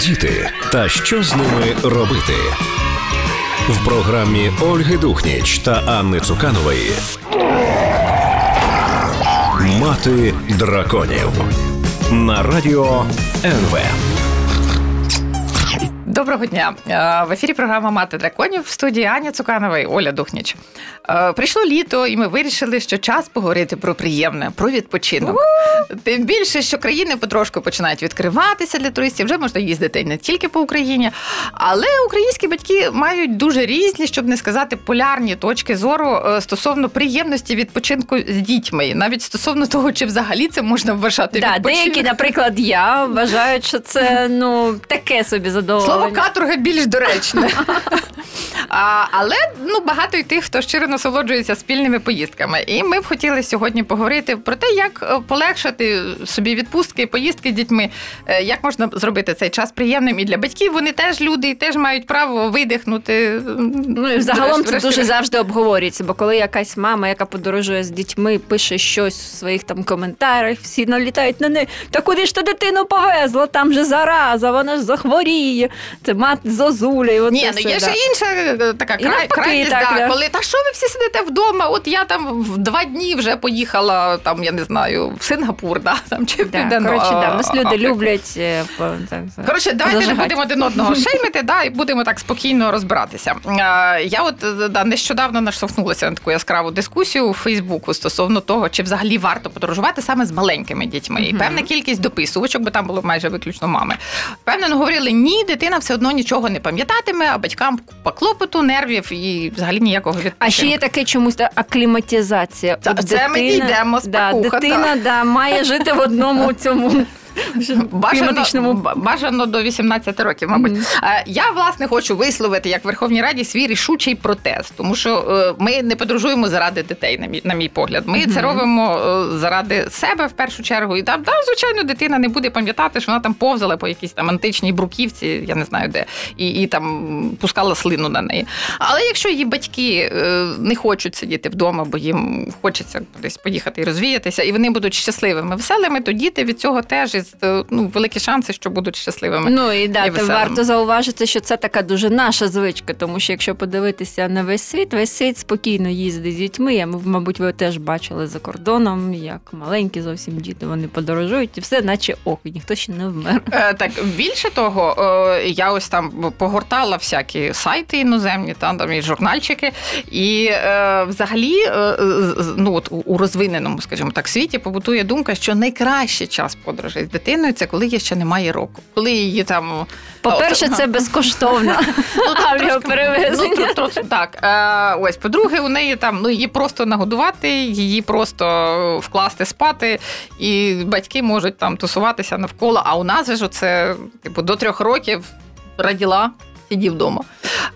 Діти та що з ними робити в програмі Ольги Духніч та Анни Цуканової. Мати драконів на радіо НВ. Доброго дня. Е, В ефірі програма Мати драконів в студії Аня Цуканова і Оля Духніч. Е, Прийшло літо, і ми вирішили, що час поговорити про приємне, про відпочинок. Тим більше, що країни потрошку починають відкриватися для туристів. Вже можна їздити не тільки по Україні, але українські батьки мають дуже різні, щоб не сказати, полярні точки зору е, стосовно приємності відпочинку з дітьми, навіть стосовно того, чи взагалі це можна вважати Да, відпочинком. деякі, наприклад, я вважають, що це ну таке собі задоволення. Слово каторга більш доречне. А, але ну, багато й тих, хто щиро насолоджується спільними поїздками. І ми б хотіли сьогодні поговорити про те, як е, полегшити собі відпустки, поїздки з дітьми, е, як можна зробити цей час приємним і для батьків. Вони теж люди і теж мають право видихнути. Ну, і загалом це дуже завжди обговорюється, бо коли якась мама, яка подорожує з дітьми, пише щось у своїх там коментарях, всі налітають на неї. Та куди ж ти дитину повезла? Там же зараза, вона ж захворіє. Це мати зозуля. І оце Ні, ну все, є да. ще інша е, така І край, навпаки, крайність, так, да, да. коли та що ви всі сидите вдома? От я там в два дні вже поїхала, там я не знаю, в Сингапур, да, там чи в Да, Південну коротше, да, нас люди Африку. люблять е, по- так, Коротше, давайте не зажигати. будемо один одного шеймити, да, і будемо так спокійно розбиратися. Е, Я от е, да, нещодавно наштовхнулася на таку яскраву дискусію у Фейсбуку стосовно того, чи взагалі варто подорожувати саме з маленькими дітьми. І певна кількість дописувачок, бо там було майже виключно мами. Впевнено, говорили, ні, дитина все одно нічого не пам'ятатиме, а батькам купа клопоту, нервів і взагалі ніякого відпочинку. А ще є таке чомусь та, акліматизація. Це, це це ми дійдемо, да, спокуха, дитина да, має жити в одному цьому Бажано, бажано до 18 років, мабуть. Е, Я власне хочу висловити як Верховній Раді свій рішучий протест, тому що е, ми не подорожуємо заради дітей, на мій, на мій погляд. Ми це робимо е, заради себе в першу чергу. І там, да, звичайно, дитина не буде пам'ятати, що вона там повзала по якійсь там античній бруківці, я не знаю де, і, і там пускала слину на неї. Але якщо її батьки не хочуть сидіти вдома, бо їм хочеться кудись поїхати і розвіятися, і вони будуть щасливими, веселими, то діти від цього теж е, ну, великі шанси, що будуть щасливими. Ну і да, і варто зауважити, що це така дуже наша звичка, тому що якщо подивитися на весь світ, весь світ спокійно їздить з дітьми. Я, мабуть, ви теж бачили за кордоном, як маленькі зовсім діти вони подорожують, і все, наче ок, ніхто ще не вмер. Е, Так, більше того, е, я ось там погортала всякі сайти іноземні, там, там і журнальчики. І е, взагалі, е, ну от у- розвиненому, скажімо так, світі побутує думка, що найкращий час подорожей дитиною це коли її ще немає року. Коли її там По-перше, це безкоштовно Ну, авіаперевезення. Ну, трошки так. Е, ось, по-друге, у неї там ну її просто нагодувати, її просто вкласти спати, і батьки можуть там тусуватися навколо. А у нас же ж це типу до трьох років раділа. Сиді вдома.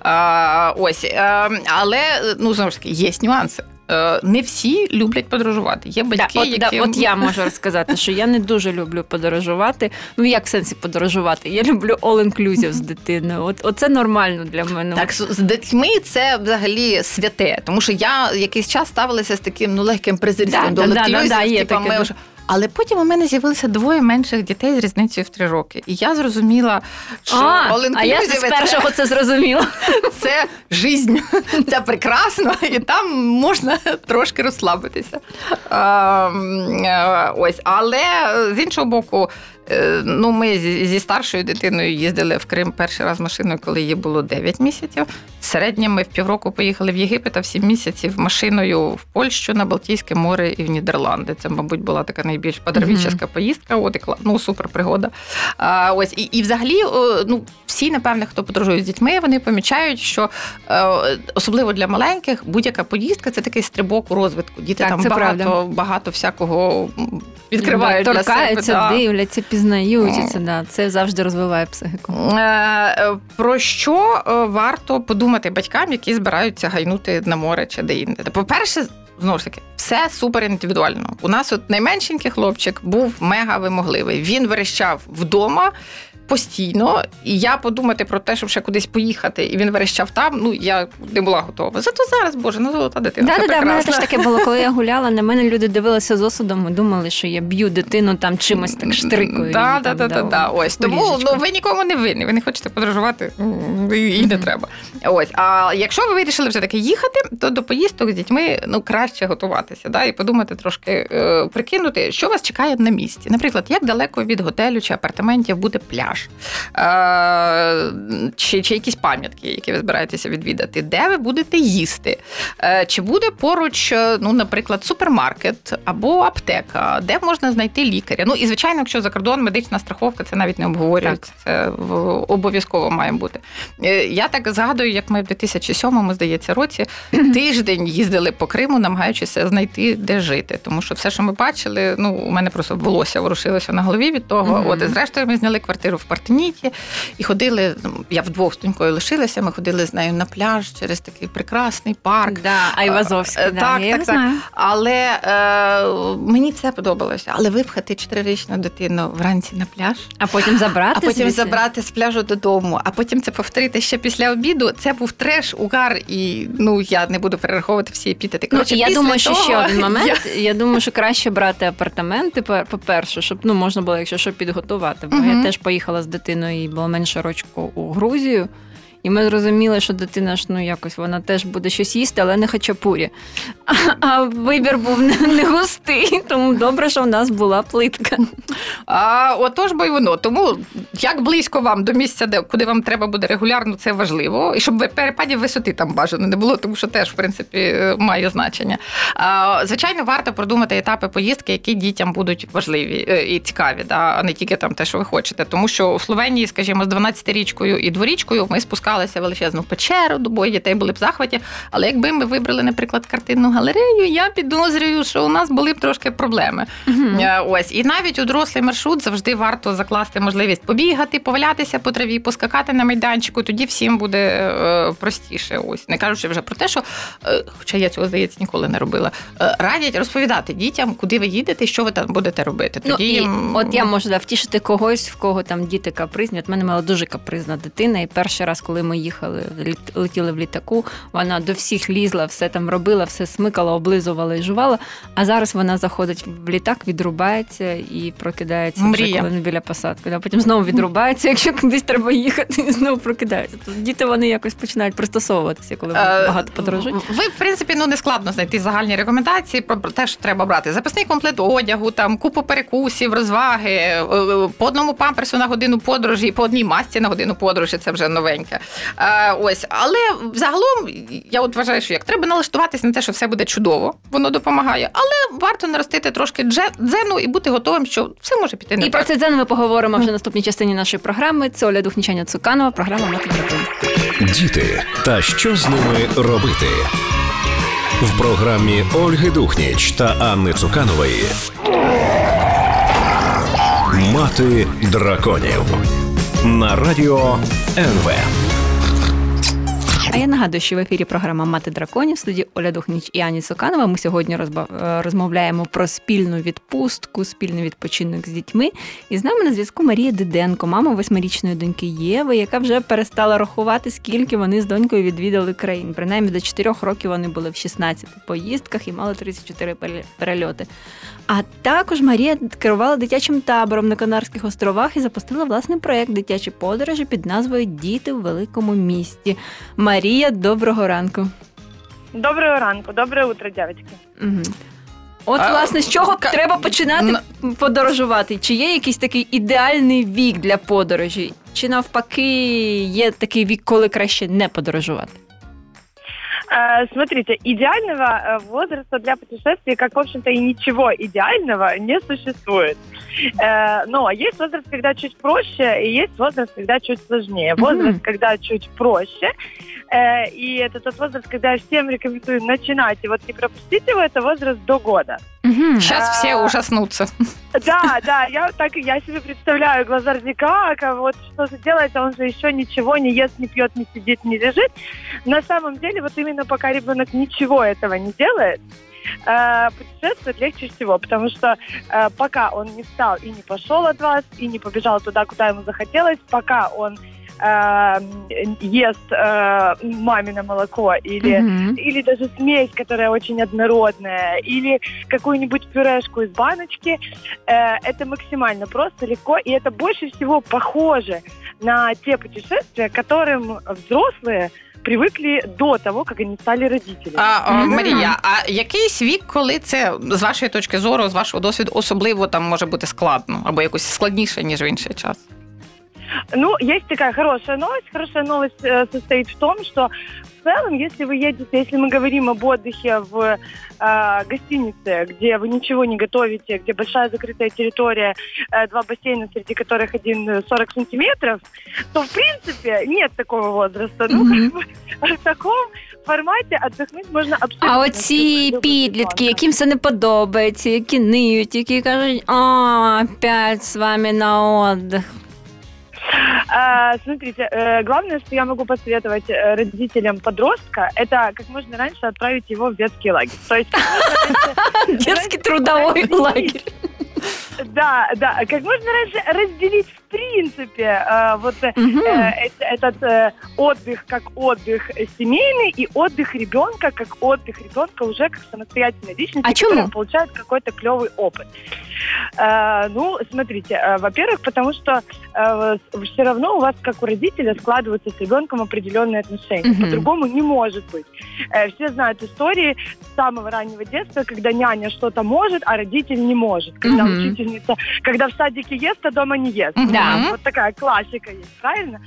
А, ось, е, але ну знову ж таки є нюанси. Е, Не всі люблять подорожувати. Є батьки, Да, от, які да, от я можу розказати, що я не дуже люблю подорожувати. Ну як в сенсі подорожувати? Я люблю all-inclusive з дитиною. От оце нормально для мене. Так, з дітьми це взагалі святе, тому що я якийсь час ставилася з таким ну легким презирством Да, до да, да, all-inclusive, типа, ми вже- Але потім у мене з'явилися двоє менших дітей з різницею в три роки. І я зрозуміла, що а, а я з першого це зрозуміла. це жизнь, це прекрасно, і там можна трошки розслабитися. А, м, е, ось, але з іншого боку, е, ну ми зі старшою дитиною їздили в Крим перший раз машиною, коли їй було 9 місяців. Середньо ми в півроку поїхали в Єгипет, а в 7 місяців машиною в Польщу на Балтійське море і в Нідерланди. Це, мабуть, була така найбільш подорожча поїздка. От і ну супер пригода. А, ось і, і взагалі, ну всі, напевне, хто подорожує з дітьми, вони помічають, що е, особливо для маленьких будь-яка поїздка це такий стрибок у розвитку. Діти Так, там багато, правда. багато всякого відкривають для себе. дивляться, пізнають. і Це да, це завжди розвиває психіку. Е, е, Про що е, варто подумати батькам, які збираються гайнути на море чи де-інде? По-перше, знову ж таки, все супер індивідуально. У нас от найменшенький хлопчик був мега вимогливий. Він верещав вдома. Постійно, і я подумати про те, щоб ще кудись поїхати, і він верещав там. Ну я не була готова. Зато зараз, боже, ну золота дитина. Да, це да, да, в мене теж таке було, коли я гуляла. На мене люди дивилися з осудом і думали, що я б'ю дитину там чимось так штрикою. Да, да, да, да, да. Ось тому ну ви нікому не винні. Ви не хочете подорожувати і, не треба. Ось, а якщо ви вирішили все таки їхати, то до поїздок з дітьми ну краще готуватися, да, і подумати трошки, е, прикинути, що вас чекає на місці. Наприклад, як далеко від готелю чи апартаментів буде пляж, е, чи, чи якісь пам'ятки, які ви збираєтеся відвідати, де ви будете їсти, е, чи буде поруч, е, ну, наприклад, супермаркет або аптека, де можна знайти лікаря. Ну і звичайно, якщо за кордон медична страховка, це навіть не обговорюється. Це обов'язково має бути. Я так згадую, як ми в 2007, здається, році тиждень їздили по Криму, намагаючися знайти, де жити. Тому що все, що ми бачили, ну у мене просто волосся ворушилося на голові від того. От і зрештою ми зняли квартиру в Партеніті і ходили. ну, Я вдвох з донькою лишилася. Ми ходили з нею на пляж через такий прекрасний парк. Да, Айвазовський, Е, да, так, я так, так. Але е, мені все подобалося. Але випхати чотирирічну дитину вранці на пляж, А потім забрати. а потім звідси? забрати з пляжу додому, а потім це повторити ще після обіду. Це був треш, угар, і ну я не буду перераховувати всі епітети. Ну, я після думаю, що того ще один момент. Я... думаю, що краще брати апартаменти, по- по-перше, щоб ну можна було, якщо що, підготувати. Бо Мгм. я теж поїхала з дитиною і було менше рочку у Грузію. І ми зрозуміли, що дитина ж ну якось вона теж буде щось їсти, але не хачапурі. А, а вибір був не, не густий, тому добре, що в нас була плитка. А отож бо й воно. Тому як близько вам до місця, де куди вам треба буде регулярно, це важливо. І щоб перепадів висоти там бажано не було, тому що теж в принципі має значення. А, звичайно, варто продумати етапи поїздки, які дітям будуть важливі е, і цікаві, да, а не тільки там те, що ви хочете. Тому що у Словенії, скажімо, з 12-річкою і дворічкою ми спускалися в величезну печеру, двоє дітей були б захваті. Але якби ми вибрали, наприклад, картинну галерею, я підозрюю, що у нас були б трошки проблеми. Е, Ось і навіть у дорослий маршрут завжди варто закласти можливість побігати, повалятися по траві, поскакати на майданчику. Тоді всім буде е, простіше. Ось не кажучи вже про те, що е, хоча я цього здається ніколи не робила. Радять розповідати дітям, куди ви їдете, що ви там будете робити. Ну, і їм- от я можу да, втішити когось, в кого там діти капризні. От мене мала дуже капризна дитина, і перший раз, коли ми їхали, летіли в літаку, вона до всіх лізла, все там робила, все смикала, облизувала і жувала. А зараз вона заходить в літак, відрубається і прокидається вже Мрія. коли біля посадки. А потім знову відрубається, якщо кудись треба їхати, і знову прокидається. Тобто діти вони якось починають пристосовуватися, коли вони Е, багато подорожують. Ви, в принципі, ну не складно знайти загальні рекомендації про про те, що треба брати. Запасний комплект одягу, там купу перекусів, розваги, е, е, по одному памперсу на годину подорожі, по одній масці на годину подорожі. Це вже новеньке. Е, ось, але загалом я от вважаю, що як треба налаштуватися на те, що все буде чудово, воно допомагає. Але варто наростити трошки дзену і бути готовим, що все може піти не І про це дзен ми поговоримо вже в наступній частині нашої програми. Це Оля Духнічаня Цуканова, програма Мати. Діти та що з ними робити? В програмі Ольги Духніч та Анни Цуканової Мати драконів на радіо НВ. А я нагадую, що в ефірі програма Мати драконів студії Оля Духніч і Ані Цуканова. Ми сьогодні е, розмовляємо про спільну відпустку, спільний відпочинок з дітьми. І з нами на зв'язку Марія Диденко, мама восьмирічної доньки Єви, яка вже перестала рахувати, скільки вони з донькою відвідали країн. Принаймні до 4 років вони були в 16 поїздках і мали 34 пере- перельоти. А також Марія керувала дитячим табором на Канарських островах і запустила власний проект дитячі подорожі під назвою Діти в великому місті. Марія, доброго ранку. Доброго ранку, доброе утро, девочки. Угу. От, А, власне, з чого ка- треба починати подорожувати? Чи є якийсь такий ідеальний вік для подорожі? Чи навпаки є такий вік, коли краще не подорожувати? Э, смотрите, идеального э, возраста для путешествий, как, в общем-то, и ничего идеального не существует. Э, но есть возраст, когда чуть проще, и есть возраст, когда чуть сложнее. Возраст, когда чуть проще, э, и это тот возраст, когда я всем рекомендую начинать, и вот не пропустить его, это возраст до года. Зараз всі А, ужаснуться. Да, да, я так я себе представляю как вот что же делает, он же еще ничего не ест, не пьет, не сидит, не лежит. На самом деле, вот именно пока ребенок ничего этого не делает, э, путешествовать легче всего, потому что э, пока он не встал и не пошел от вас, и не побежал туда, куда ему захотелось, пока он э, ест э, мамино молоко или, Мгм. или даже смесь, которая очень однородная, или какую-нибудь пюрешку из баночки, э, это максимально просто, легко, и это больше всего похоже на те путешествия, которым взрослые привыкли до того, как они стали родителями. А, Мгм. Марія, а якийсь вік, коли це з вашої точки зору, з вашого досвіду, особливо там може бути складно або якось складніше, ніж в інший час? Ну, есть такая хорошая новость. Хорошая новость э, состоит в том, что в целом, если вы едете, если мы говорим об отдыхе в э, гостинице, где вы ничего не готовите, где большая закрытая территория, э, два бассейна, среди которых один э, 40 сантиметров, то, в принципе, нет такого возраста. Ну, Мгм. как бы, в таком формате отдохнуть можно абсолютно. А с оці любым- любым підлітки, ребенком. яким це не подобається, які ниють, які кажуть, а, опять з вами на отдых. А, Смотрите, э, главное, что я могу посоветовать э, родителям подростка, это как можно раньше отправить его в детский лагерь. То есть, Дерзкий трудовий лагерь. Да, да, как можно раньше разделить в принципе э, вот э, Мгм. э, этот э, отдых как отдых семейный и отдых ребенка как отдых ребенка уже как самостоятельной личности, А которая получает какой-то клевый опыт. Э, ну, смотрите, э, во-первых, потому что все равно у вас, как у родителя, складываются с ребенком определенные отношения. Мгм. По-другому не может быть. Э, все знают истории с самого раннего детства, когда няня что-то может, а родитель не может. Когда Мгм учительница, когда в садике ест, а дома не ест. Мгм. Да. Вот такая классика есть, правильно?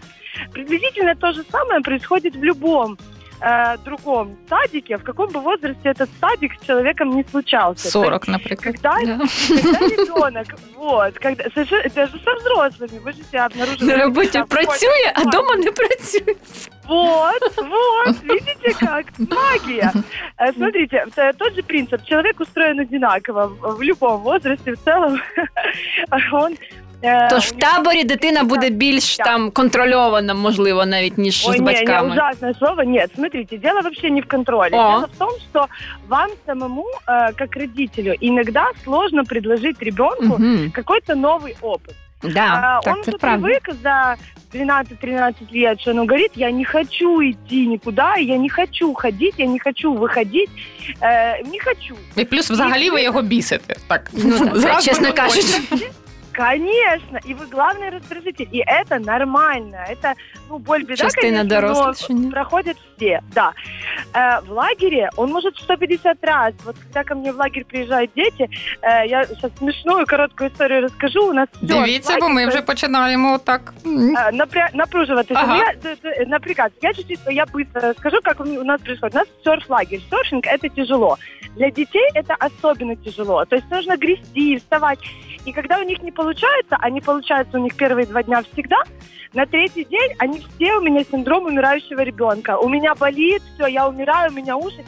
Приблизительно то же самое происходит в любом э, другом садике, в каком бы возрасте этот садик с человеком не случался. 40, наприклад. Когда, Да. когда ребенок, вот, когда, совершенно, даже со взрослыми, вы же себя обнаружили. На роботі там, працює, а дома не працює. Вот, вот, видите как? Магия. Э, Смотрите, т- тот же принцип. Человек устроен одинаково в в любом возрасте, в целом. Он э, Тож в у него- таборі дитина буде більш Так. там контрольована, можливо, навіть ніж Ой, з не, не, батьками. ужасное слово. Нет, смотрите, дело вообще не в контроле. О. Дело в том, что вам самому, э, как родителю, иногда сложно предложить ребенку Мгм. какой-то новый опыт. Да, А, так он це уже правда. привык за 12-13 лет, что он говорит, я не хочу идти никуда, я не хочу ходить, я не хочу выходить, э, не хочу. І плюс взагалі ви його бісите. Так, Ну, так, зразу чесно не кажучи. Конечно, и вы главный раздражитель, и это нормально, это, ну, боль, беда, Частина конечно, но дорослішання. проходят все, да. Э, в лагере он может 150 раз. Вот когда ко мне в лагерь приезжают дети, э, я сейчас смешную короткую историю расскажу. У нас всё, Дивіться, бо ми лагерь, вже починаємо так. м, э, напря- напруживаться. Ага. Я, д- д- напрягаться. Я чуть-чуть, я быстро расскажу, как у м- у нас происходит. У нас серф-лагерь. Серфинг – это тяжело. Для детей это особенно тяжело. То есть нужно грести, вставать. И когда у них не получается, а не получается у них первые два дня всегда, на третий день они все у меня синдром умирающего ребенка. У меня болит, все, я умираю, у меня уши.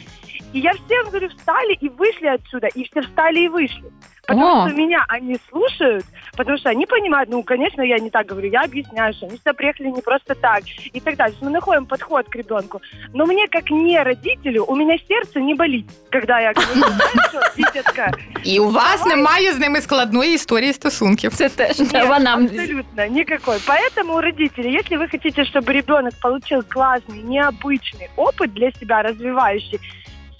И я всем говорю, встали и вышли отсюда. И все встали и вышли. Потому О. что меня они слушают, потому что они понимают, ну, конечно, я не так говорю, я объясняю, что они сюда приехали не просто так и так далее. Мы находим подход к ребенку. Но мне, как не родителю, у меня сердце не болит, когда я говорю, знаешь что, дитятка, І у вас немає з ними складної історії стосунків. Це теж Нет, треба нам. абсолютно никакой. Поэтому, родители, если вы хотите, чтобы ребенок получил классный, необычный опыт для себя, развивающий,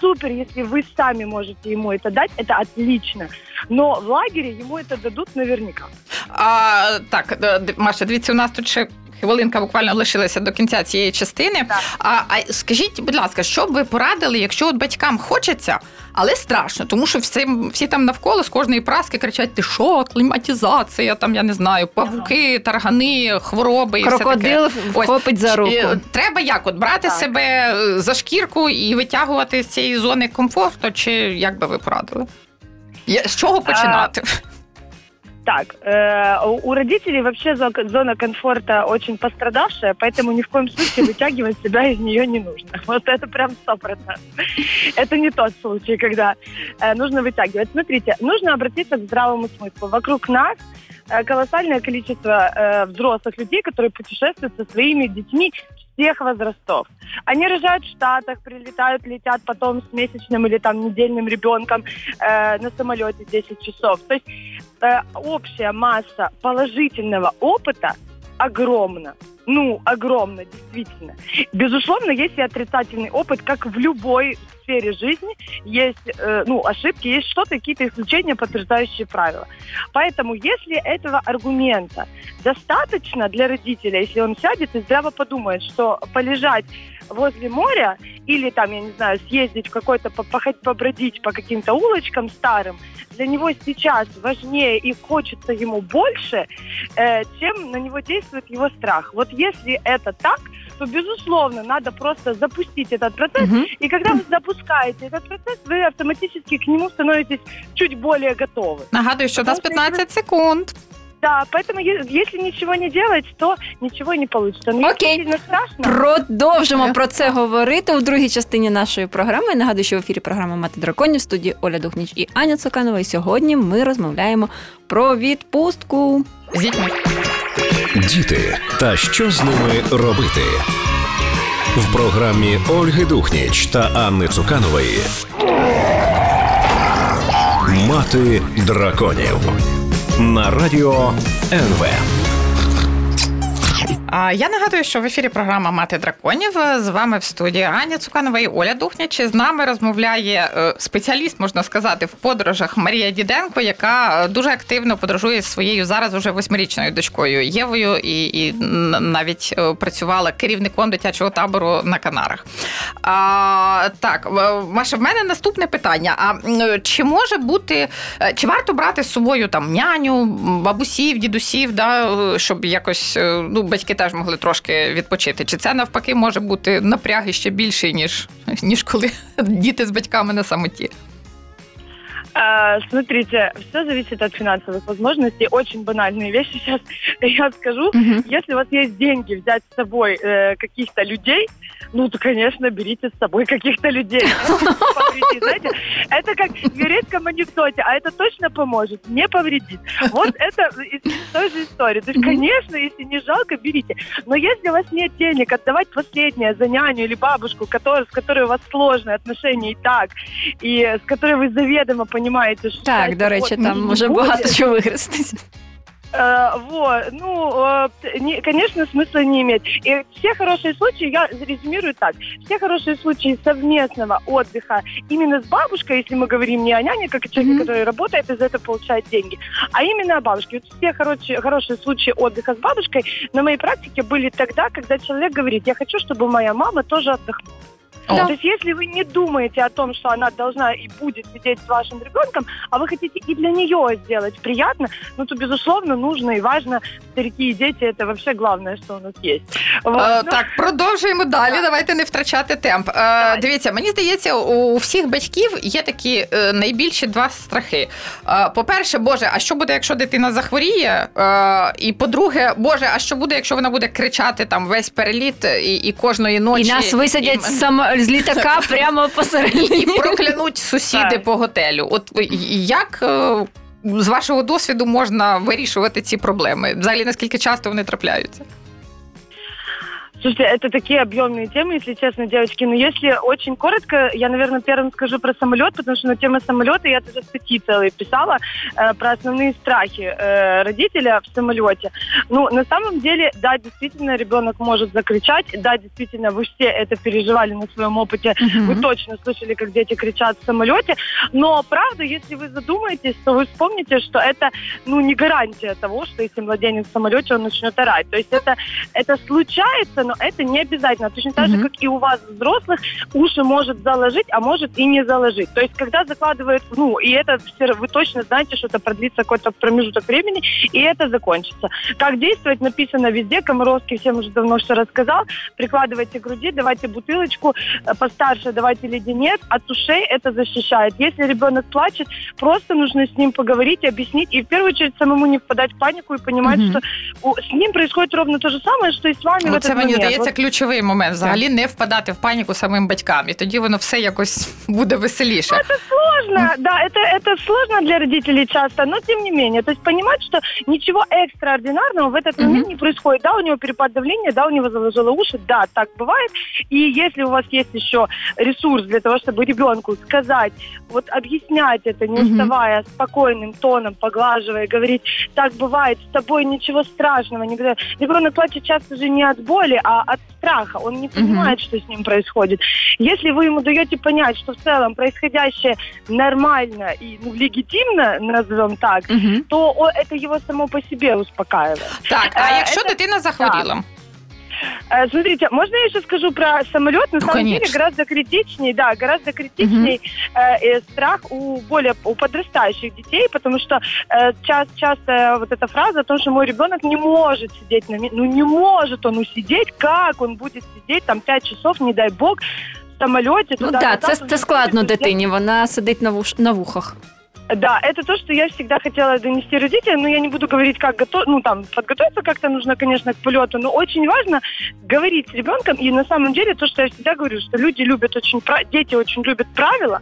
супер, если вы сами можете ему это дать, это отлично. Но в лагере ему это дадут наверняка. А, так, Маша, дивіться, у нас тут ще. Хвилинка буквально лишилася до кінця цієї частини. Так. А, а скажіть, будь ласка, що б ви порадили, якщо от батькам хочеться, але страшно, тому що всі, всі там навколо з кожної праски кричать: ти що, кліматизація, там я не знаю, павуки, таргани, хвороби і все таке. Крокодил вхопить за руку. Е, Треба як от брати Так. себе е, за шкірку і витягувати з цієї зони комфорту, чи як би ви порадили? З чого починати? Так, э, у- родителей вообще зо- зона комфорта очень пострадавшая, поэтому ни в коем случае вытягивать себя из нее не нужно. Вот это прям сто процентов. Это не тот случай, когда э, нужно вытягивать. Смотрите, нужно обратиться к здравому смыслу. Вокруг нас э, колоссальное количество взрослых людей, которые путешествуют со своими детьми всех возрастов. Они рожают в Штатах, прилетают, летят потом с месячным или там недельным ребенком э, на самолете 10 часов. То есть э, общая масса положительного опыта огромна. Ну, огромно, действительно. Безусловно, есть и отрицательный опыт, как в любой сфере жизни. Есть, э, ну, ошибки, есть что-то, какие-то исключения, подтверждающие правила. Поэтому, если этого аргумента достаточно для родителя, если он сядет и здраво подумает, что полежать возле моря или там, я не знаю, съездить в какой-то, походить, побродить по каким-то улочкам старым, для него сейчас важнее и хочется ему больше, э, чем на него действует его страх. Вот если это так, то, безусловно, надо просто запустить этот процесс. Угу. И когда вы запускаете этот процесс, вы автоматически к нему становитесь чуть более готовы. Нагадую, що у нас 15 секунд. Да, поэтому если ничего не делать, то нічого не получится. Ну, Окей, не страшно. продовжимо про це говорити у другій частині нашої програми. Нагадую, що в ефірі програма Мати драконів в студії Оля Духніч і Аня Цуканова. І сьогодні ми розмовляємо про відпустку з дітьми. Діти та що з ними робити в програмі Ольги Духніч та Анни Цуканової. Мати драконів на радіо НВ. Я нагадую, що в ефірі програма Мати драконів з вами в студії Аня Цуканова і Оля Духняч. З нами розмовляє е, спеціаліст, можна сказати, в подорожах Марія Діденко, яка дуже активно подорожує зі своєю зараз уже восьмирічною дочкою Євою, і і навіть е, працювала керівником дитячого табору на Канарах. А, Так, Маша, в мене наступне питання: а чи може бути, е, чи варто брати з собою там няню, бабусів, дідусів, да, щоб якось ну, батьки теж могли трошки відпочити. Чи це навпаки може бути напряги ще більший, ніж, ніж коли діти з батьками на самоті? А, смотрите, все зависит от финансовых возможностей. Очень банальные вещи сейчас я скажу. Угу. Если у вас есть деньги взять с собой э, каких-то людей, ну, то, конечно, берите с собой каких-то людей. Знаете, это как в еврейском анекдоте, а это точно поможет, не повредит. Вот это из той же истории. То есть, конечно, если не жалко, берите. Но если у вас нет денег отдавать последнее за няню или бабушку, который, с которой у вас сложные отношения и так, и с которой вы заведомо понимаете, что... Так, до речі, там може багато чого виграстись. Э, вот, ну, э, не, конечно, смысла не имеет. И все хорошие случаи, я резюмирую так, все хорошие случаи совместного отдыха именно с бабушкой, если мы говорим не о няне, как о человеке, mm-hmm. который работает и за это получает деньги, а именно о бабушке. Вот все хорошие, хорошие случаи отдыха с бабушкой на моей практике были тогда, когда человек говорит, я хочу, чтобы моя мама тоже отдохнула. Да. То есть если вы не думаете о том, что она должна и будет сидеть с вашим ребенком, а вы хотите и для нее сделать приятно, ну то, безусловно, нужно и важно. Старики і діти – це вообще главное, що у нас є. Вот. Е, ну, так, продовжуємо далі. Давайте не втрачати темп. Е, дивіться, мені здається, у всіх батьків є такі е, найбільші два страхи. Е, по-перше, Боже, а що буде, якщо дитина захворіє? Е, і по-друге, Боже, а що буде, якщо вона буде кричати там весь переліт і, і кожної ночі? І нас висадять і... з літака прямо посередині. І проклянуть сусіди по готелю. От як е, з вашого досвіду можна вирішувати ці проблеми? Взагалі наскільки часто вони трапляються? Слушайте, это такие объемные темы, если честно, девочки. Но если очень коротко, я, наверное, первым скажу про самолет, потому что на тему самолета я тоже статьи целые писала э, про основные страхи э, родителя в самолете. Ну, на самом деле, да, действительно, ребенок может закричать. Да, действительно, вы все это переживали на своем опыте. Mm-hmm. Вы точно слышали, как дети кричат в самолете. Но, правда, если вы задумаетесь, то вы вспомните, что это, ну, не гарантия того, что если младенец в самолете, он начнет орать. То есть это, это случается, но это не обязательно. Точно так же, как и у вас, взрослых, уши может заложить, а может и не заложить. То есть, когда закладывают, ну, и это все, вы точно знаете, что это продлится какой-то промежуток времени, и это закончится. Как действовать, написано везде. Комаровский всем уже давно все рассказал. Прикладывайте к груди, давайте бутылочку, э, постарше давайте леденец. От ушей это защищает. Если ребенок плачет, просто нужно с ним поговорить, объяснить, и в первую очередь самому не впадать в панику и понимать, mm-hmm. что с ним происходит ровно то же самое, что и с вами вот в этот момент здається, ключовий момент взагалі не впадати в паніку самим батькам, і тоді воно все якось буде веселіше. Це сложно, да, это, это сложно для родителей часто, но тем не менее. То есть понимать, что ничего экстраординарного в этот момент не происходит. Да, у него перепад давления, да, у него заложило уши, да, так бывает. И если у вас есть еще ресурс для того, чтобы ребенку сказать, вот объяснять это, не уставая, спокойным тоном, поглаживая, говорить, так бывает, с тобой ничего страшного. Не... Ребенок плачет часто же не от боли, а от страха. Он не понимает, что с ним происходит. Если вы ему даете понять, что в целом происходящее нормально и ну, легитимно, назовем так, то это его само по себе успокаивает. Так, а Е, якщо це- дитина захворіла? Э, Смотрите, можно я еще скажу про самолет? На Ну, самом деле конечно. гораздо критичнее, да, гораздо критичнее э, э, страх у более у подрастающих детей, потому что э, час, часто вот эта фраза о том, что мой ребенок не может сидеть на ну не может он усидеть, как он будет сидеть там 5 часов, не дай бог, в самолете. Ну так, назад, це, он це складно дитині, вона сидить на, вуш, на вухах. Да, это то, что я всегда хотела донести родителям, но я не буду говорить, как готов, ну там подготовиться как-то нужно, конечно, к полету, но очень важно говорить с ребенком. И на самом деле то, что я всегда говорю, что люди любят очень, дети очень любят правила,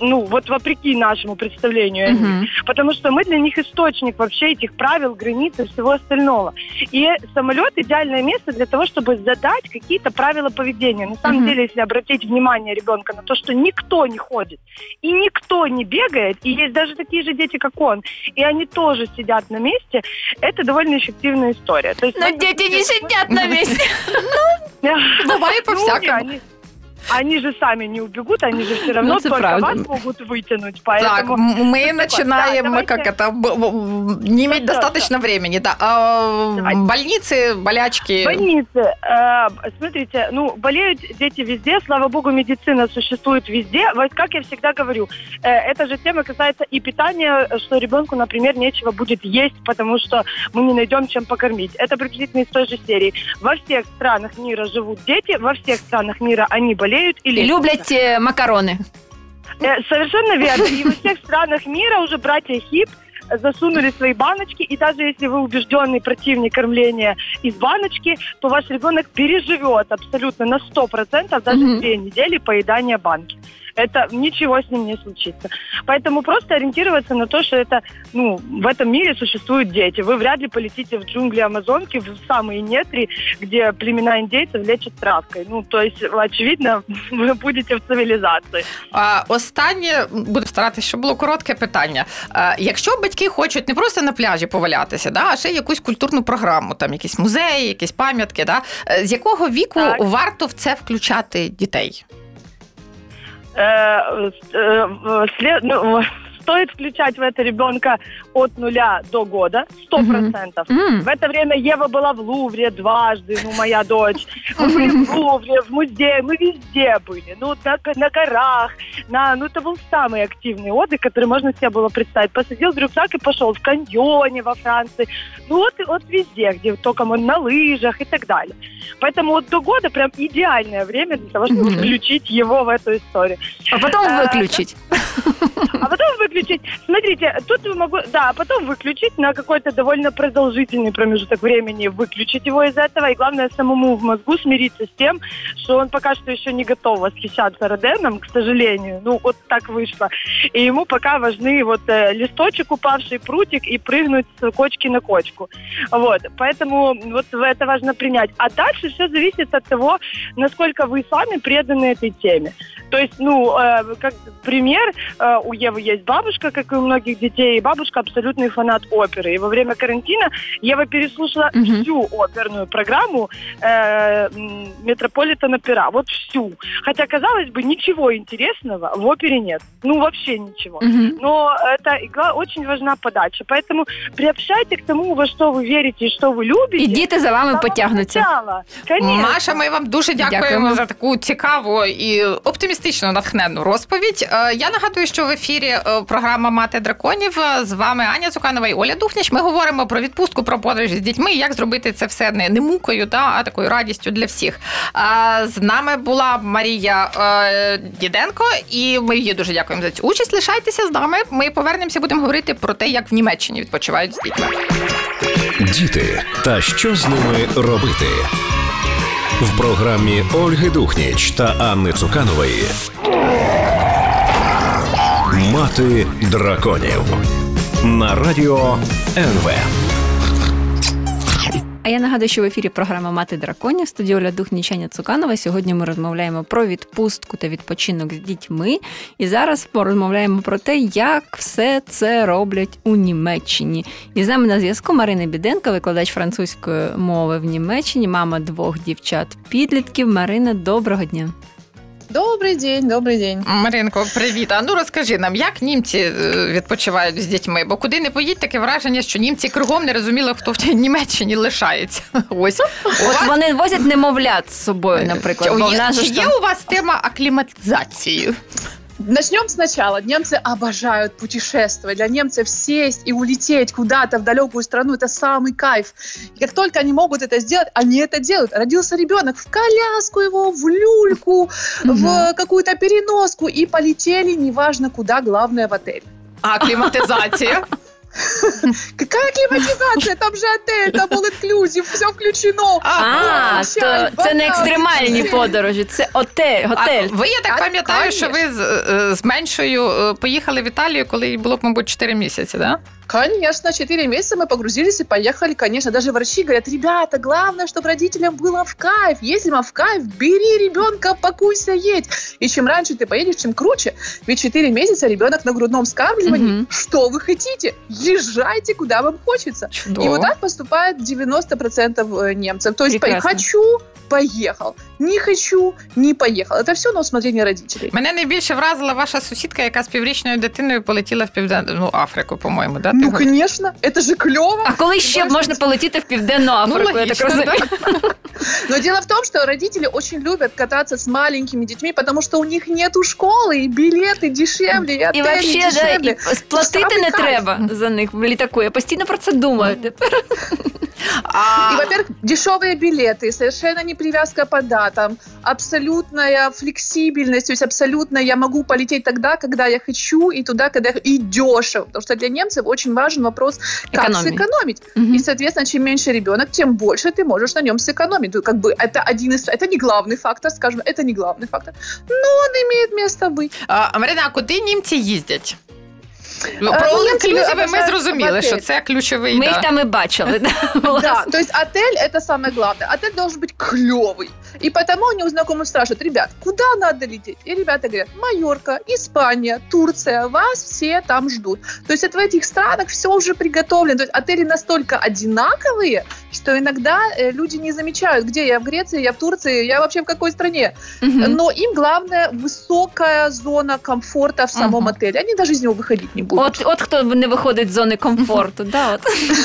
ну вот вопреки нашему представлению. Мгм. потому что мы для них источник вообще этих правил, границ и всего остального. И самолет идеальное место для того, чтобы задать какие-то правила поведения. На самом Мгм. деле, если обратить внимание ребенка на то, что никто не ходит и никто не бегает, и есть даже такие же дети, как он, и они тоже сидят на месте, это довольно эффективная история. То есть, Ну, в этом діти не смысле- сидять на місці. Буває Ну, по-всякому. они- же сами не убегут, они же все равно Ну, только правда. вас могут вытянуть. Так, Поэтому м- мы начинаем, Да, как это, не иметь Да, да, достаточно времени, да. А, Давайте. больницы, болячки. Больницы. Э, смотрите, ну, болеют дети везде. Слава богу, медицина существует везде. Вот как я всегда говорю, э, эта же тема касается и питания, что ребенку, например, нечего будет есть, потому что мы не найдем чем покормить. Это приблизительно из той же серии. Во всех странах мира живут дети, во всех странах мира они болеют и І лечатся. люблять е, макарони. Э, Совершенно верно. И во всех странах мира уже братья Хип засунули свои баночки, и даже если вы убежденный противник кормления из баночки, то ваш ребенок переживет абсолютно на 100% даже Мгм. две недели поедания банки. Это ничего с ним не случится. Поэтому просто ориентироваться на то, что это, ну, в этом мире существуют дети. Вы вряд ли полетите в джунгли Амазонки, в самые нетри, где племена индейцев лечат травкой. Ну, то есть, очевидно, вы будете в цивилизации. А, останнє буду старатися, щоб було коротке питання. А, якщо батьки хочуть не просто на пляжі повалятися, да, а ще якусь культурну програму, там якісь музеї, якісь пам'ятки, да, е, з якого віку Так. варто в це включати дітей? Э, э, след- ну, стоит включать в это ребенка от нуля до года, сто процентов. В это время Ева была в Лувре дважды, ну, моя дочь. Мы были в Лувре, в музее, мы везде были. Ну, на, на горах, на, ну, это был самый активный отдых, который можно себе было представить. Посадил в рюкзак и пошел в каньоне во Франции. Ну, вот, и- вот везде, где только мы на лыжах и так далее. Поэтому вот до года прям идеальное время для того, чтобы включить его в эту историю. А потім Е, виключить. А потом выключить. Смотрите, тут вы могу, да, а потом выключить на какой-то довольно продолжительный промежуток времени, выключить его из этого, и главное самому в мозгу смириться с тем, что он пока что еще не готов восхищаться Роденом, к сожалению. Ну, вот так вышло. И ему пока важны вот э, листочек упавший, прутик и прыгнуть с кочки на кочку. Вот, поэтому вот это важно принять. А дальше все зависит от того, насколько вы сами преданы этой теме. То есть, ну, э, как пример, э, у Евы есть бабушка, как и у многих детей, и бабушка абсолютный фанат оперы. И во время карантина Ева переслушала Мгм. всю оперную программу э, м, Метрополитена Пера. Вот всю. Хотя, казалось бы, ничего интересного в опере нет. Ну, вообще ничего. Мгм. Но это игла очень важна подача. Поэтому приобщайте к тому, во что вы верите и что вы любите. І діти за вами с самого потягнуться. начала. Конечно. Маша, ми вам дуже дякуємо, Дякуємо. за таку цікаву і оптимістично натхненну розповідь. Е, Я нагадую, що в ефірі е, програма Мати драконів Е, з вами Аня Цуканова і Оля Духняч. Ми говоримо про відпустку, про подорожі з дітьми, як зробити це все не, не мукою, та, а такою радістю для всіх. А, з нами була Марія е, Діденко, і ми їй дуже дякуємо за цю участь. Лишайтеся з нами. Ми повернемося, будемо говорити про те, як в Німеччині відпочивають з дітьми. Діти та що з ними робити. В програмі Ольги Духніч та Анни Цуканової Мати драконів на радіо НВ. А я нагадую, що в ефірі програма Мати драконів студії Оля Дух Нічаня Цуканова. Сьогодні ми розмовляємо про відпустку та відпочинок з дітьми. І зараз порозмовляємо про те, як все це роблять у Німеччині. І з нами на зв'язку Марина Біденко, викладач французької мови в Німеччині, мама двох дівчат-підлітків. Марина, доброго дня. Добрий день, добрий день. Маринко, привіт. А ну розкажи нам, як німці е, відпочивають з дітьми? Бо куди не поїдь, таке враження, що німці кругом не розуміли, хто в тій Німеччині лишається. Ось От вони возять немовлят з собою, наприклад. Бо в Є- нас Чи ж є там- у вас тема акліматизації? Начнем сначала. Немцы обожают путешествовать. Для немцев сесть и улететь куда-то в далекую страну – это самый кайф. И как только они могут это сделать, они это делают. Родился ребенок, в коляску его, в люльку, в какую-то переноску и полетели, неважно куда, главное в отель. А акліматизація? Какая кліматизація? Там же отель, там all inclusive, все включено. А, то це не екстремальні подорожі, це отель, готель. Ви, я так пам'ятаю, що ви з, е, меншою е, поїхали в Італію, коли їй було, мабуть, 4 місяці, да? Конечно, 4 месяца мы погрузились и поехали. Конечно, даже врачи говорят, ребята, главное, чтобы родителям было в кайф. Если вам в кайф, бери ребенка, покуйся, едь. И чем раньше ты поедешь, чем круче. Ведь 4 месяца ребенок на грудном скармливании. Мгм. Что вы хотите? Езжайте, куда вам хочется. Чудово. И вот так поступает 90% немцев. То есть по- Прекрасно. хочу, поехал. Не хочу, не поехал. Это все на усмотрение родителей. Мене найбільше вразила ваша сусідка, яка з піврічною дитиною полетіла в Південну Африку, по-моєму, да? Ну, Ти говорила? конечно, это же клево. А коли ще Больше можна полетіти в Південну Африку, я так логічно, розумію. Но дело в том, что родители очень любят кататься с маленькими детьми, потому что у них нету школы, и билеты дешевле, и І отели взагалі, да, дешевле. і сплатити Самий не кайф. треба за них в літаку. Я постійно про це думаю. тепер. А, И, во-первых, дешевые билеты, совершенно не привязка по датам, абсолютная флексибельность, то есть абсолютно я могу полететь тогда, когда я хочу, и туда, когда я хочу, и дешево. Потому что для немцев очень важен вопрос, как Экономии. сэкономить. Мгм. И, соответственно, чем меньше ребенок, тем больше ты можешь на нем сэкономить. Ну, Как бы это один из... Это не главный фактор, скажем, это не главный фактор. Но он имеет место быть. а, Марина, а куди німці їздять? Ну, Е, Про ну, німці інклюзиви ми обожають зрозуміли, готель. що це ключовий. Ми да. їх там і бачили. да, Да, власне. то есть отель это самое главное. Отель должен быть клевый. И потому они у знакомых спрашивают, ребят, куда надо лететь? И ребята говорят, Майорка, Испания, Турция, вас все там ждут. То есть это в этих странах все уже приготовлено. То есть отели настолько одинаковые, что иногда э, люди не замечают, где я в Греции, я в Турции, я вообще в какой стране. Мгм. Но им главное высокая зона комфорта в самом Мгм. отеле. Они даже из него выходить не будут. От, от хто не виходить з зони комфорту. Да, от.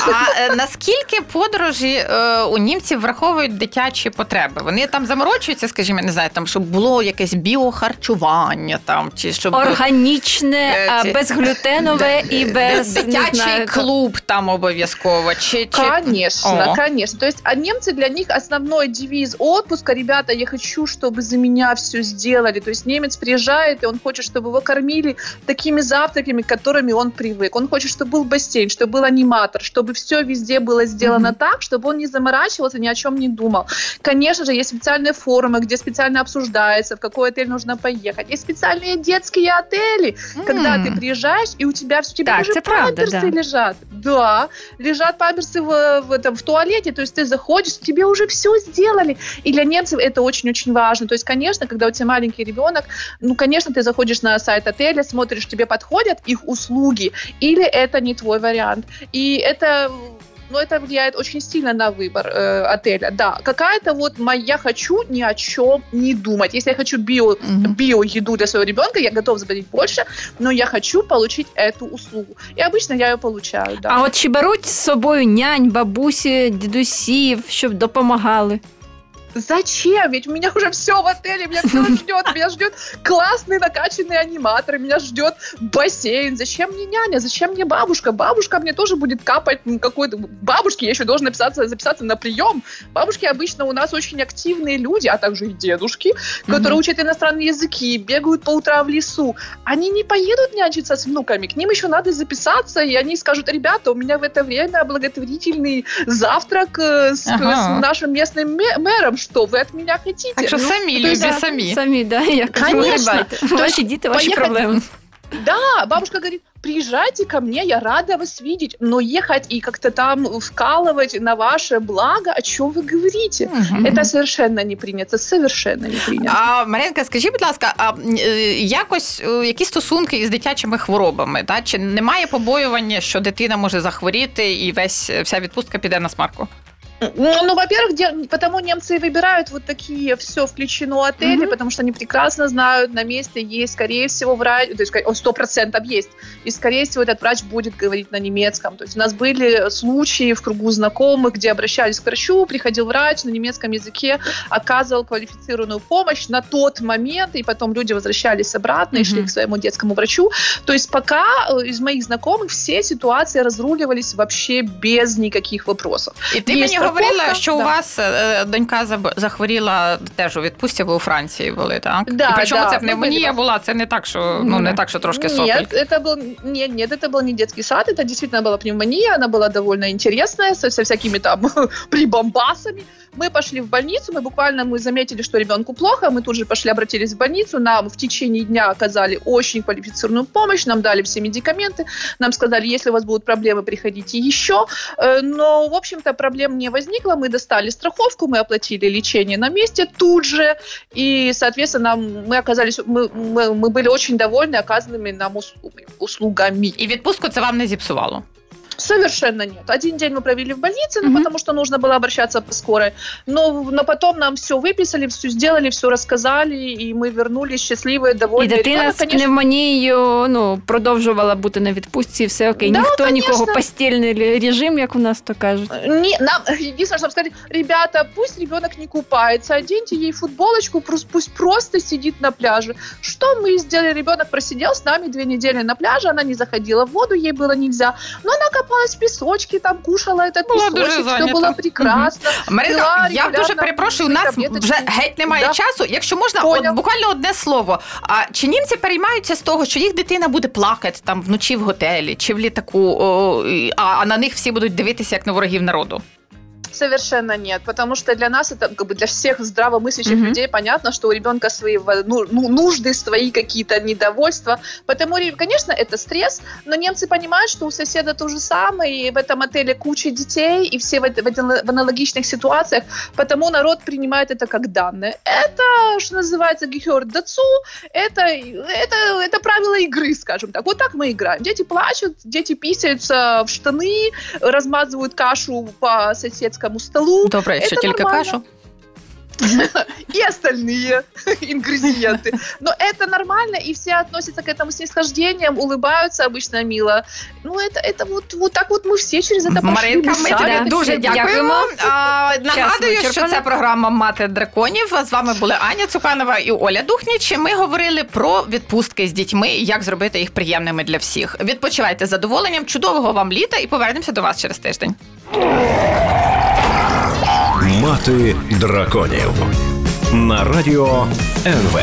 А е, наскільки подорожі е, у німців враховують дитячі потреби? Вони там заморочуються, скажімо, не знаю, там щоб було якесь біохарчування, там чи щоб Органічне, Е, а, ці- безглютенове і без не дитячий знаю, клуб там обов'язково. Чи, чи... Конечно, О. конечно. То есть, а немцы для них основной девиз отпуска, ребята, я хочу, чтобы за меня все сделали. То есть немец приезжает, и он хочет, чтобы его кормили такими завтраками, к которыми он привык. Он хочет, чтобы был бассейн, чтобы был аниматор, чтобы все везде было сделано Мгм. так, чтобы он не заморачивался, ни о чем не думал. Конечно же, есть специальные форумы, где специально обсуждается, в какой отель нужно поехать. Есть специальные детские отели, когда М. ты приезжаешь, и у тебя, у тебя Так, уже это правда, памперсы да. лежат. Да, лежат памперсы в, в, этом, в туалете, то есть ты заходишь, тебе уже все сделали. И для немцев это очень-очень важно. То есть, конечно, когда у тебя маленький ребенок, ну, конечно, ты заходишь на сайт отеля, смотришь, тебе подходят их услуги, или это не твой вариант. И это но это влияет очень сильно на выбор э, отеля. Да, какая-то вот моя хочу ни о чем не думать. Если я хочу био, Мгм. био-еду для своего ребенка, я готов заплатить больше, но я хочу получить эту услугу. И обычно я ее получаю, да. А от чи беруть з собою нянь, бабусі, дідусів, щоб допомагали? Зачем? Ведь у меня уже все в отеле, меня все ждет. Меня ждет классный накачанный аниматор, меня ждет бассейн. Зачем мне няня? Зачем мне бабушка? Бабушка мне тоже будет капать какой-то... Бабушке я еще должна записаться, записаться на прием. Бабушки обычно у нас очень активные люди, а также и дедушки, которые Мгм. учат иностранные языки, бегают по утрам в лесу. Они не поедут нянчиться с внуками. К ним еще надо записаться, и они скажут, ребята, у меня в это время благотворительный завтрак э, с, Ага. с нашим местным ме- мэром. Что вы от меня хотите? Так що Ну, самі то есть, люди, а, самі. Самі, да, як Конечно. вигрібайте. Ваші діти, ваші поїхати- проблеми. Да, бабушка говорит, приезжайте ко мне, я рада вас видеть, но ехать и как-то там вкалывать на ваше благо, о чем вы говорите? Мгм. Это совершенно не принято, совершенно не принято. А Маринка, скажіть, будь ласка, а е, якось е, які стосунки із дитячими хворобами? Та чи немає побоювання, що дитина може захворіти і весь вся відпустка піде на смарку? Ну, ну, во-первых, де- потому немцы и выбирают вот такие все включено отели, Мгм. потому что они прекрасно знают, на месте есть, скорее всего, врач, то есть он сто процентов есть, и, скорее всего, этот врач будет говорить на немецком. То есть у нас были случаи в кругу знакомых, где обращались к врачу, приходил врач на немецком языке, оказывал квалифицированную помощь на тот момент, и потом люди возвращались обратно и шли Мгм. к своему детскому врачу. То есть пока э, из моих знакомых все ситуации разруливались вообще без никаких вопросов. І ти Є мені страховка, говорила, що у да. вас е, донька заб- захворіла теж у відпустці, ви у Франції були, так? Да, і причому да, це ми пневмонія були. була, це не так, що ну не так, що трошки соплі. Нет, это был нет, нет, это был не детский сад, это действительно была пневмония, она была довольно интересная, со, со всякими там прибамбасами. Мы пошли в больницу, мы буквально мы заметили, что ребенку плохо, мы тут же пошли, обратились в больницу, нам в течение дня оказали очень квалифицированную помощь, нам дали все медикаменты, нам сказали, если у вас будут проблемы, приходите еще. Э, Но, в общем-то, проблем не возникло, мы достали страховку, мы оплатили лечение на месте тут же, и, соответственно, мы оказались, мы, мы, мы были очень довольны оказанными нам услугами. услугами. І відпустку це вам не зіпсувало. Совершенно нет. Один день мы провели в больнице, ну, Мгм. потому что нужно было обращаться по скорой. Но, но потом нам все выписали, все сделали, все рассказали, и мы вернулись счастливые, І довольные. дитина Ребенок, з конечно, пневмонією ну, продовжувала бути на відпустці, все окей. Да, Ніхто конечно. нікого постільний режим, як у нас то кажуть. Не, нам единственное, чтобы сказать, ребята, пусть ребенок не купается, оденьте ей футболочку, прос- пусть просто сидит на пляже. Что мы сделали? Ребенок просидел с нами две недели на пляже, она не заходила в воду, ей было нельзя, но она копалась в песочке, там кушала этот Была дуже песочек, все занята. было прекрасно. Маринка, Пила я регулярно дуже перепрошую. У нас таблеточки. вже геть немає Да. часу. Якщо можна, Понял. от буквально одне слово. А чи німці переймаються з того, що їх дитина буде плакати там вночі в готелі чи в літаку, о, і- а, а на них всі будуть дивитися як на ворогів народу? Совершенно нет, потому что для нас это как бы для всех здравомыслящих Мгм. людей понятно, что у ребенка свои во- ну, ну, нужды, свои какие-то недовольства. Поэтому, конечно, это стресс, но немцы понимают, что у соседа то же самое, и в этом отеле куча детей, и все в, в в аналогичных ситуациях, потому народ принимает это как данное. Это, что называется, гехер дацу, это, это, это правило игры, скажем так. Вот так мы играем. Дети плачут, дети писаются в штаны, размазывают кашу по соседскому столу, Добре, якщо Це тільки нормально. кашу. и остальные ингредиенты. Но это нормально, и все относятся к этому с снисхождением, улыбаются обычно мило. Ну, это, это вот, вот так вот мы все через это прошли. Маринка, мы ми сами тобі это дуже все- дякуємо. А, нагадую, що вичерпано. це програма Мати драконів. З вами були Аня Цуканова і Оля Духніч. Ми говорили про відпустки з дітьми, і як зробити їх приємними для всіх. Відпочивайте з задоволенням, чудового вам літа і повернемося до вас через тиждень. Мати драконів на радіо НВ.